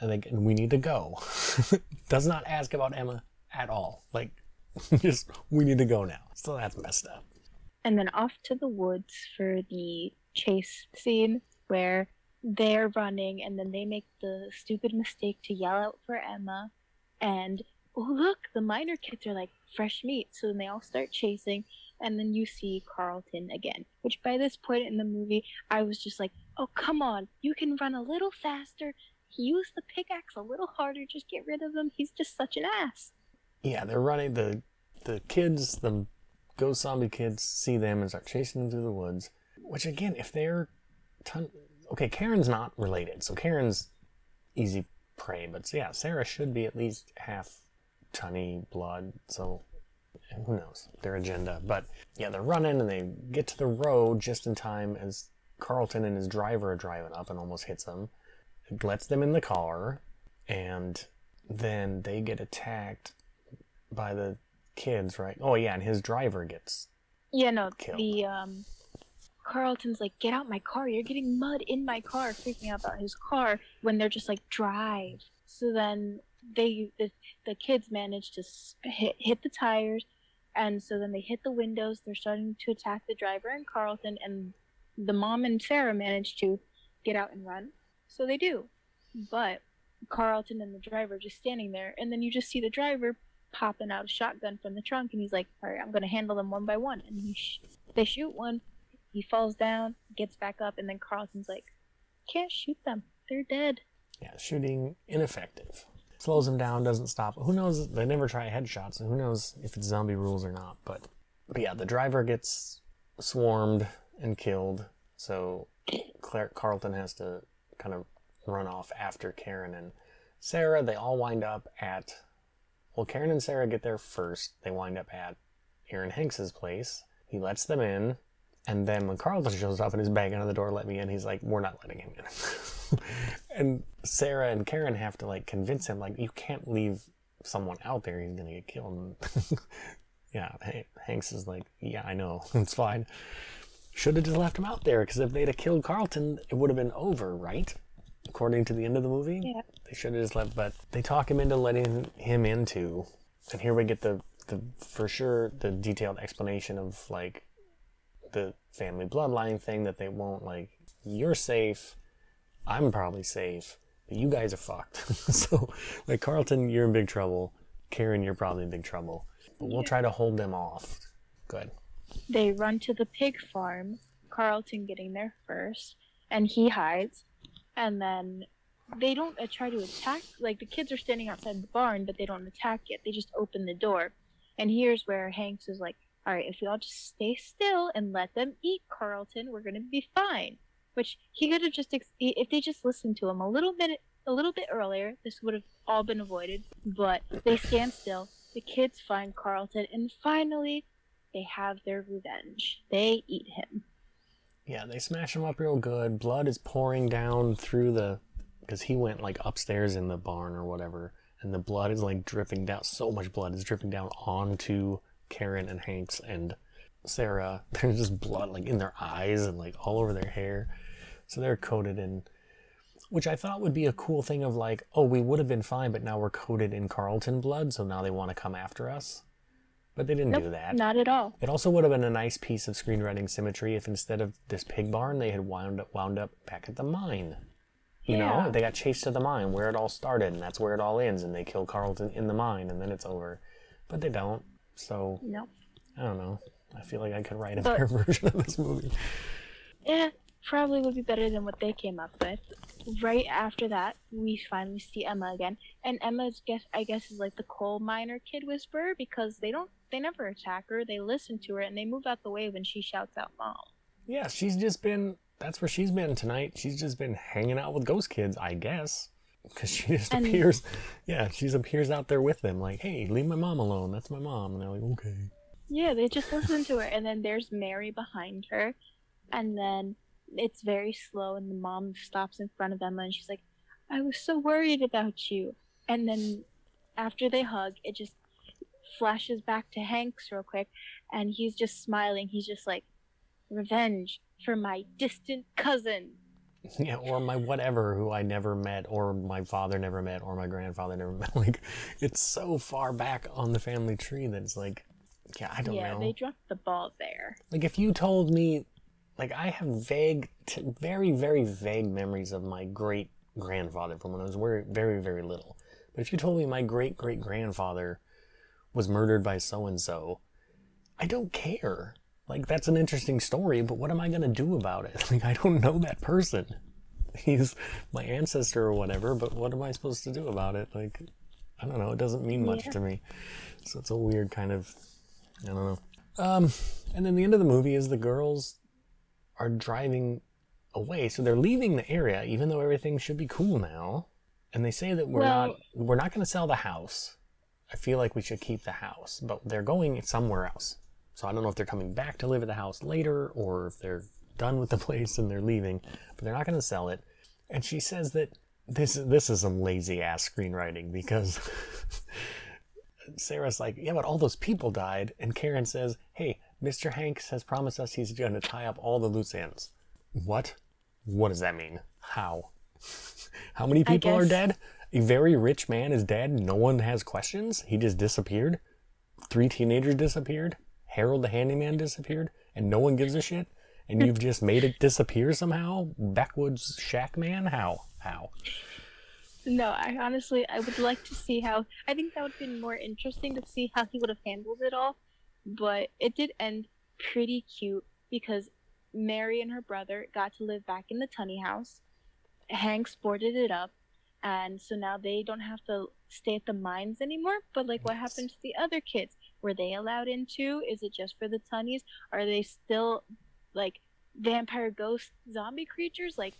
and, they, and we need to go. Does not ask about Emma at all. Like, just we need to go now. So that's messed up. and then off to the woods for the chase scene where they're running and then they make the stupid mistake to yell out for Emma and oh look the miner kids are like fresh meat so then they all start chasing and then you see Carlton again which by this point in the movie I was just like oh come on you can run a little faster use the pickaxe a little harder just get rid of him he's just such an ass Yeah, they're running. The the kids, the ghost zombie kids, see them and start chasing them through the woods. Which again, if they're ton, okay, Karen's not related, so Karen's easy prey, but yeah, Sarah should be at least half Tunny blood, so who knows their agenda. But yeah, they're running and they get to the road just in time as Carlton and his driver are driving up and almost hits them. It lets them in the car, and then they get attacked by the kids, right? Oh yeah, and his driver gets Yeah, no, Killed. the um, Carlton's like, "Get out my car! You're getting mud in my car!" Freaking out about his car when they're just like, "Drive!" So then they the, the kids manage to hit hit the tires, and so then they hit the windows. They're starting to attack the driver and Carlton, and the mom and Sarah manage to get out and run. So they do, but Carlton and the driver just standing there, and then you just see the driver popping out a shotgun from the trunk, and he's like, "All right, I'm gonna handle them one by one." And he sh- they shoot one, he falls down, gets back up, and then Carlton's like, "Can't shoot them; they're dead." yeah shooting ineffective. Slows him down, doesn't stop. Who knows? They never try headshots, who knows if it's zombie rules or not. But, but yeah, the driver gets swarmed and killed, so Claire Carlton has to kind of run off after Karen and Sarah. They all wind up at well, Karen and Sarah get there first. They wind up at Aaron Hanks's place. He lets them in, and then when Carlton shows up and is banging on the door, let me in. He's like, we're not letting him in. and Sarah and Karen have to like convince him, like, you can't leave someone out there. He's gonna get killed. yeah, Hanks is like, yeah, I know, it's fine. Should have just left him out there because if they'd have killed Carlton, it would have been over, right? According to the end of the movie, Yeah. they should have just left. But they talk him into letting him into, and here we get the the for sure the detailed explanation of like the family bloodline thing that they won't like. You're safe. I'm probably safe, but you guys are fucked. so, like Carlton, you're in big trouble. Karen, you're probably in big trouble. But we'll try to hold them off. Good. They run to the pig farm, Carlton getting there first, and he hides. And then they don't uh, try to attack. Like the kids are standing outside the barn, but they don't attack yet. They just open the door. And here's where Hanks is like, "All right, if we all just stay still and let them eat Carlton, we're gonna be fine." Which he could have just ex- if they just listened to him a little bit a little bit earlier, this would have all been avoided. But they stand still. The kids find Carlton, and finally, they have their revenge. They eat him. Yeah, they smash him up real good. Blood is pouring down through the. Because he went like upstairs in the barn or whatever. And the blood is like dripping down. So much blood is dripping down onto Karen and Hanks and Sarah. There's just blood like in their eyes and like all over their hair. So they're coated in. Which I thought would be a cool thing of like, oh, we would have been fine, but now we're coated in Carlton blood, so now they want to come after us. But they didn't Nope, do that. not at all. It also would have been a nice piece of screenwriting symmetry if instead of this pig barn, they had wound up, wound up back at the mine. You Yeah. know, they got chased to the mine where it all started, and that's where it all ends, and they kill Carlton in the mine, and then it's over. But they don't. So No. I don't know. I feel like I could write a But- better version of this movie. Yeah, probably would be better than what they came up with. Right after that, we finally see Emma again, and Emma's guess I guess is like the coal miner kid whisperer because they don't they never attack her. They listen to her and they move out the way when she shouts out "mom." Yeah, she's just been. That's where she's been tonight. She's just been hanging out with ghost kids, I guess. Because she just And- appears. Yeah, she just appears out there with them, like, hey, leave my mom alone. That's my mom. And they're like, okay. Yeah, they just listen to her, and then there's Mary behind her, and then it's very slow, and the mom stops in front of Emma, and she's like, "I was so worried about you," and then after they hug, it just flashes back to Hanks real quick, and he's just smiling. He's just like, "Revenge for my distant cousin." Yeah, or my whatever who I never met, or my father never met, or my grandfather never met. Like, it's so far back on the family tree that it's like, yeah, I don't yeah, know. they dropped the ball there. Like, if you told me, like, I have vague, t- very, very vague memories of my great grandfather from when I was very, very, very little. But if you told me my great great grandfather was murdered by so and so, I don't care. Like, that's an interesting story, but what am I going to do about it? Like, I don't know that person. He's my ancestor or whatever, but what am I supposed to do about it? Like, I don't know. It doesn't mean much Yeah. to me. So it's a weird kind of, I don't know. Um, and then the end of the movie is the girls are driving away. So they're leaving the area, even though everything should be cool now. And they say that we're Well- not we're not going to sell the house. I feel like we should keep the house, but they're going somewhere else. So I don't know if they're coming back to live at the house later or if they're done with the place and they're leaving, but they're not going to sell it. And she says that this this is some lazy ass screenwriting because Sarah's like, yeah, but all those people died, and Karen says, hey, Mr. Hanks has promised us he's going to tie up all the loose ends. What? What does that mean? How? How many people are dead? A very rich man is dead. No one has questions. He just disappeared. Three teenagers disappeared. Harold the handyman disappeared, and no one gives a shit. And you've just made it disappear somehow. Backwoods shack man. How? How? No, I honestly I would like to see how I think that would have been more interesting to see how he would have handled it all. But it did end pretty cute because Mary and her brother got to live back in the Tunney house. Hank boarded it up and so now they don't have to stay at the mines anymore. But like what happened to the other kids? Were they allowed in too? Is it just for the Tunnies? Are they still like vampire ghost zombie creatures? Like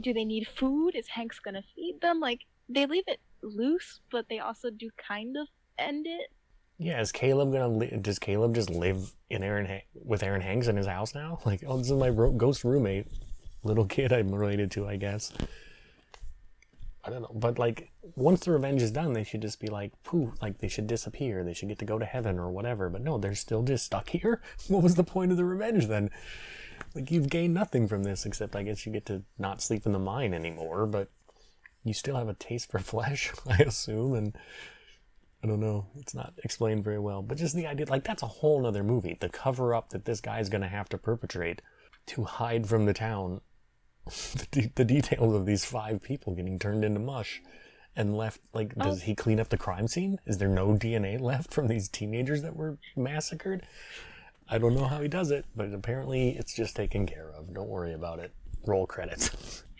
do they need food? Is Hank's gonna feed them? Like they leave it loose, but they also do kind of end it. Yeah, is Caleb gonna? Li- does Caleb just live in Aaron Han- with Aaron Hanks in his house now? Like, oh, this is my ro- ghost roommate, little kid I'm related to, I guess. I don't know, but like, once the revenge is done, they should just be like, poof, like they should disappear. They should get to go to heaven or whatever. But no, they're still just stuck here. What was the point of the revenge then? Like, you've gained nothing from this except I guess you get to not sleep in the mine anymore. But you still have a taste for flesh, I assume, and. I don't know. It's not explained very well. But just the idea, like, that's a whole nother movie. The cover up that this guy's going to have to perpetrate to hide from the town the, de- the details of these five people getting turned into mush and left. Like, oh. does he clean up the crime scene? Is there no DNA left from these teenagers that were massacred? I don't know how he does it, but apparently it's just taken care of. Don't worry about it. Roll credits.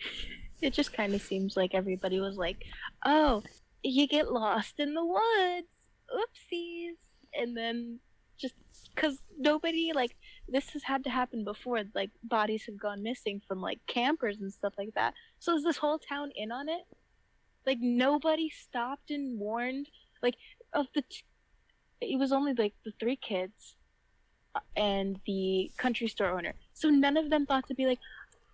It just kind of seems like everybody was like, "Oh, you get lost in the woods, oopsies," and then just because nobody like this has had to happen before, like bodies have gone missing from like campers and stuff like that. So is this whole town in on it? Like nobody stopped and warned. Like of the, t- it was only like the three kids uh, and the country store owner. So none of them thought to be like,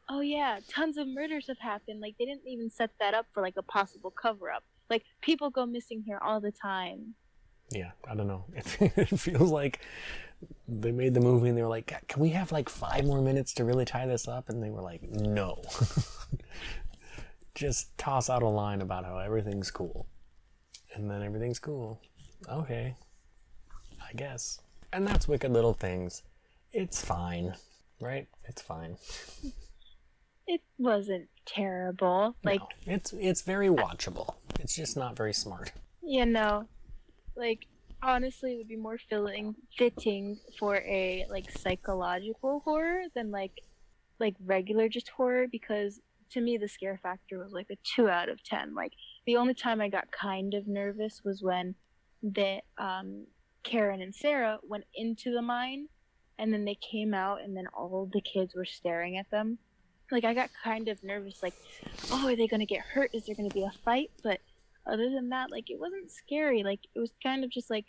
oh yeah, tons of murders have happened. Like they didn't even set that up for like a possible cover up. Like people go missing here all the time. Yeah, I don't know. It, feels like they made the movie and they were like, "Can we have like five more minutes to really tie this up?" And they were like, "No." Just toss out a line about how everything's cool, and then everything's cool. Okay, I guess. And that's Wicked Little Things. It's fine, right? It's fine. It wasn't terrible. Like No, it's it's very watchable. It's just not very smart. you know, like honestly, it would be more filling fitting for a like psychological horror than like like regular just horror because to me the scare factor was like a two out of ten. Like the only time I got kind of nervous was when the um Karen and Sarah went into the mine and then they came out and then all the kids were staring at them. Like I got kind of nervous like, oh, are they gonna get hurt? Is there gonna be a fight? But other than that, like it wasn't scary. Like it was kind of just like,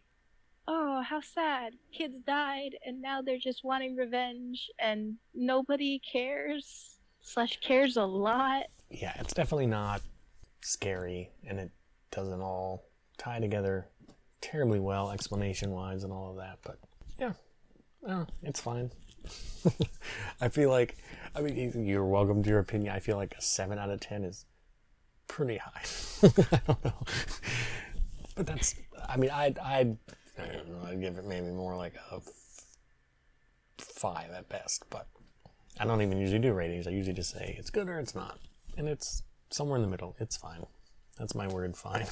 oh, how sad. Kids died and now they're just wanting revenge and nobody cares. Slash cares a lot. yeah, it's definitely not scary, and it doesn't all tie together terribly well, explanation wise, and all of that. But yeah, well, it's fine. I feel like, I mean, you're welcome to your opinion. I feel like a 7 out of 10 is pretty high. I don't know. But that's, I mean, I'd, I'd, I don't know, I'd give it maybe more like a 5 at best, but I don't even usually do ratings. I usually just say it's good or it's not. And it's somewhere in the middle. It's fine. That's my word, fine.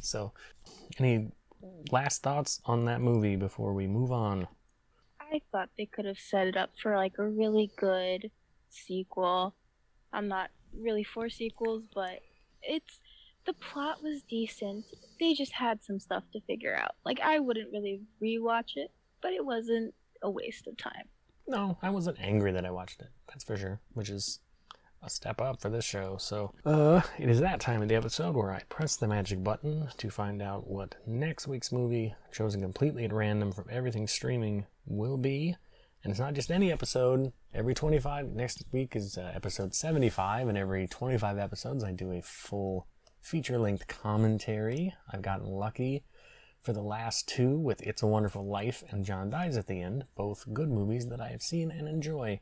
So, any last thoughts on that movie before we move on? I thought they could have set it up for like a really good sequel. I'm not really for sequels, but it's the plot was decent. They just had some stuff to figure out. Like I wouldn't really rewatch it, but it wasn't a waste of time. No, I wasn't angry that I watched it. That's for sure. Which is a step up for this show. So, uh, it is that time of the episode where I press the magic button to find out what next week's movie, chosen completely at random from everything streaming, will be. And it's not just any episode. Every 25, next week is uh, episode 75, and every 25 episodes I do a full feature length commentary. I've gotten lucky for the last two with It's a Wonderful Life and John Dies at the End, both good movies that I have seen and enjoy.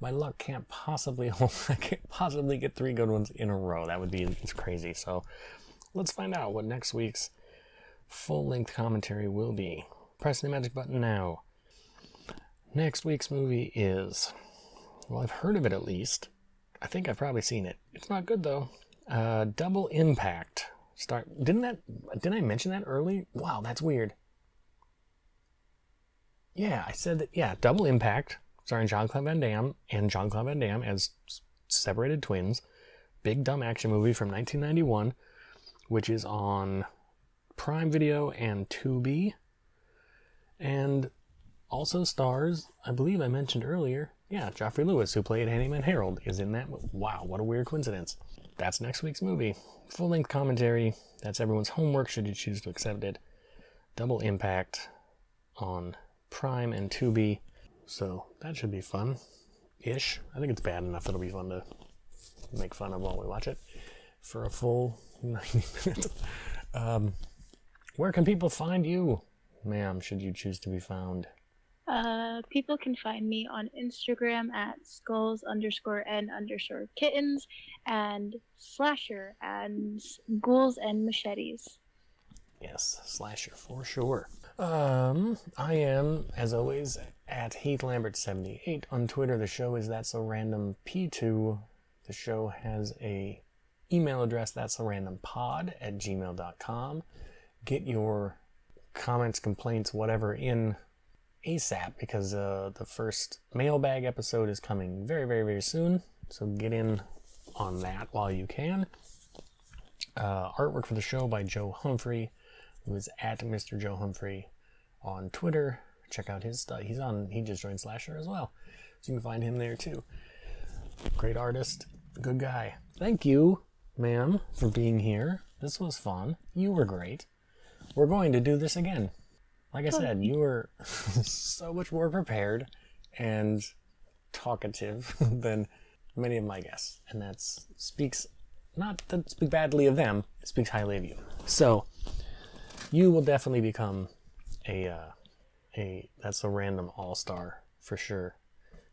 My luck can't possibly I can't possibly get three good ones in a row. That would be it's crazy. So let's find out what next week's full length commentary will be. Press the magic button now. Next week's movie is well, I've heard of it at least. I think I've probably seen it. It's not good though. Uh, Double Impact Start. Didn't that? Didn't I mention that early? Wow, that's weird. Yeah, I said that. Yeah, Double Impact, starring Jean Claude Van Damme and Jean Claude Van Damme as separated twins. Big dumb action movie from 1991, which is on Prime Video and Tubi, and also stars. I believe I mentioned earlier. Yeah, Geoffrey Lewis, who played Handyman Harold, is in that. Wow, what a weird coincidence. That's next week's movie full length commentary. That's everyone's homework should you choose to accept it. Double impact on Prime and Tubi. So that should be fun ish. I think it's bad enough it'll be fun to make fun of while we watch it for a full 90 minutes. Um, where can people find you, ma'am, should you choose to be found? Uh, people can find me on Instagram at skulls underscore n underscore kittens and slasher and ghouls and machetes. Yes, slasher for sure. Um, I am, as always, at Heath Lambert 78 on Twitter. The show is That's a Random P2. The show has a email address that's a random pod at gmail.com. Get your comments, complaints, whatever in ASAP because uh, the first mailbag episode is coming very, very, very soon. So get in on that while you can. Uh, artwork for the show by Joe Humphrey, who is at Mr. Joe Humphrey on Twitter. Check out his stuff. He's on. He just joined Slasher as well, so you can find him there too. Great artist, good guy. Thank you, ma'am, for being here. This was fun. You were great. We're going to do this again. Like I said, you were so much more prepared and talkative than many of my guests, and that speaks not to speak badly of them, it speaks highly of you. So you will definitely become a uh, a that's a random all star for sure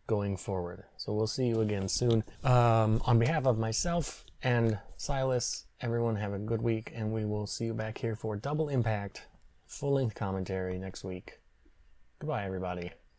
going forward. So we'll see you again soon. Um, on behalf of myself and Silas, everyone have a good week, and we will see you back here for Double Impact full length commentary next week. Goodbye, everybody.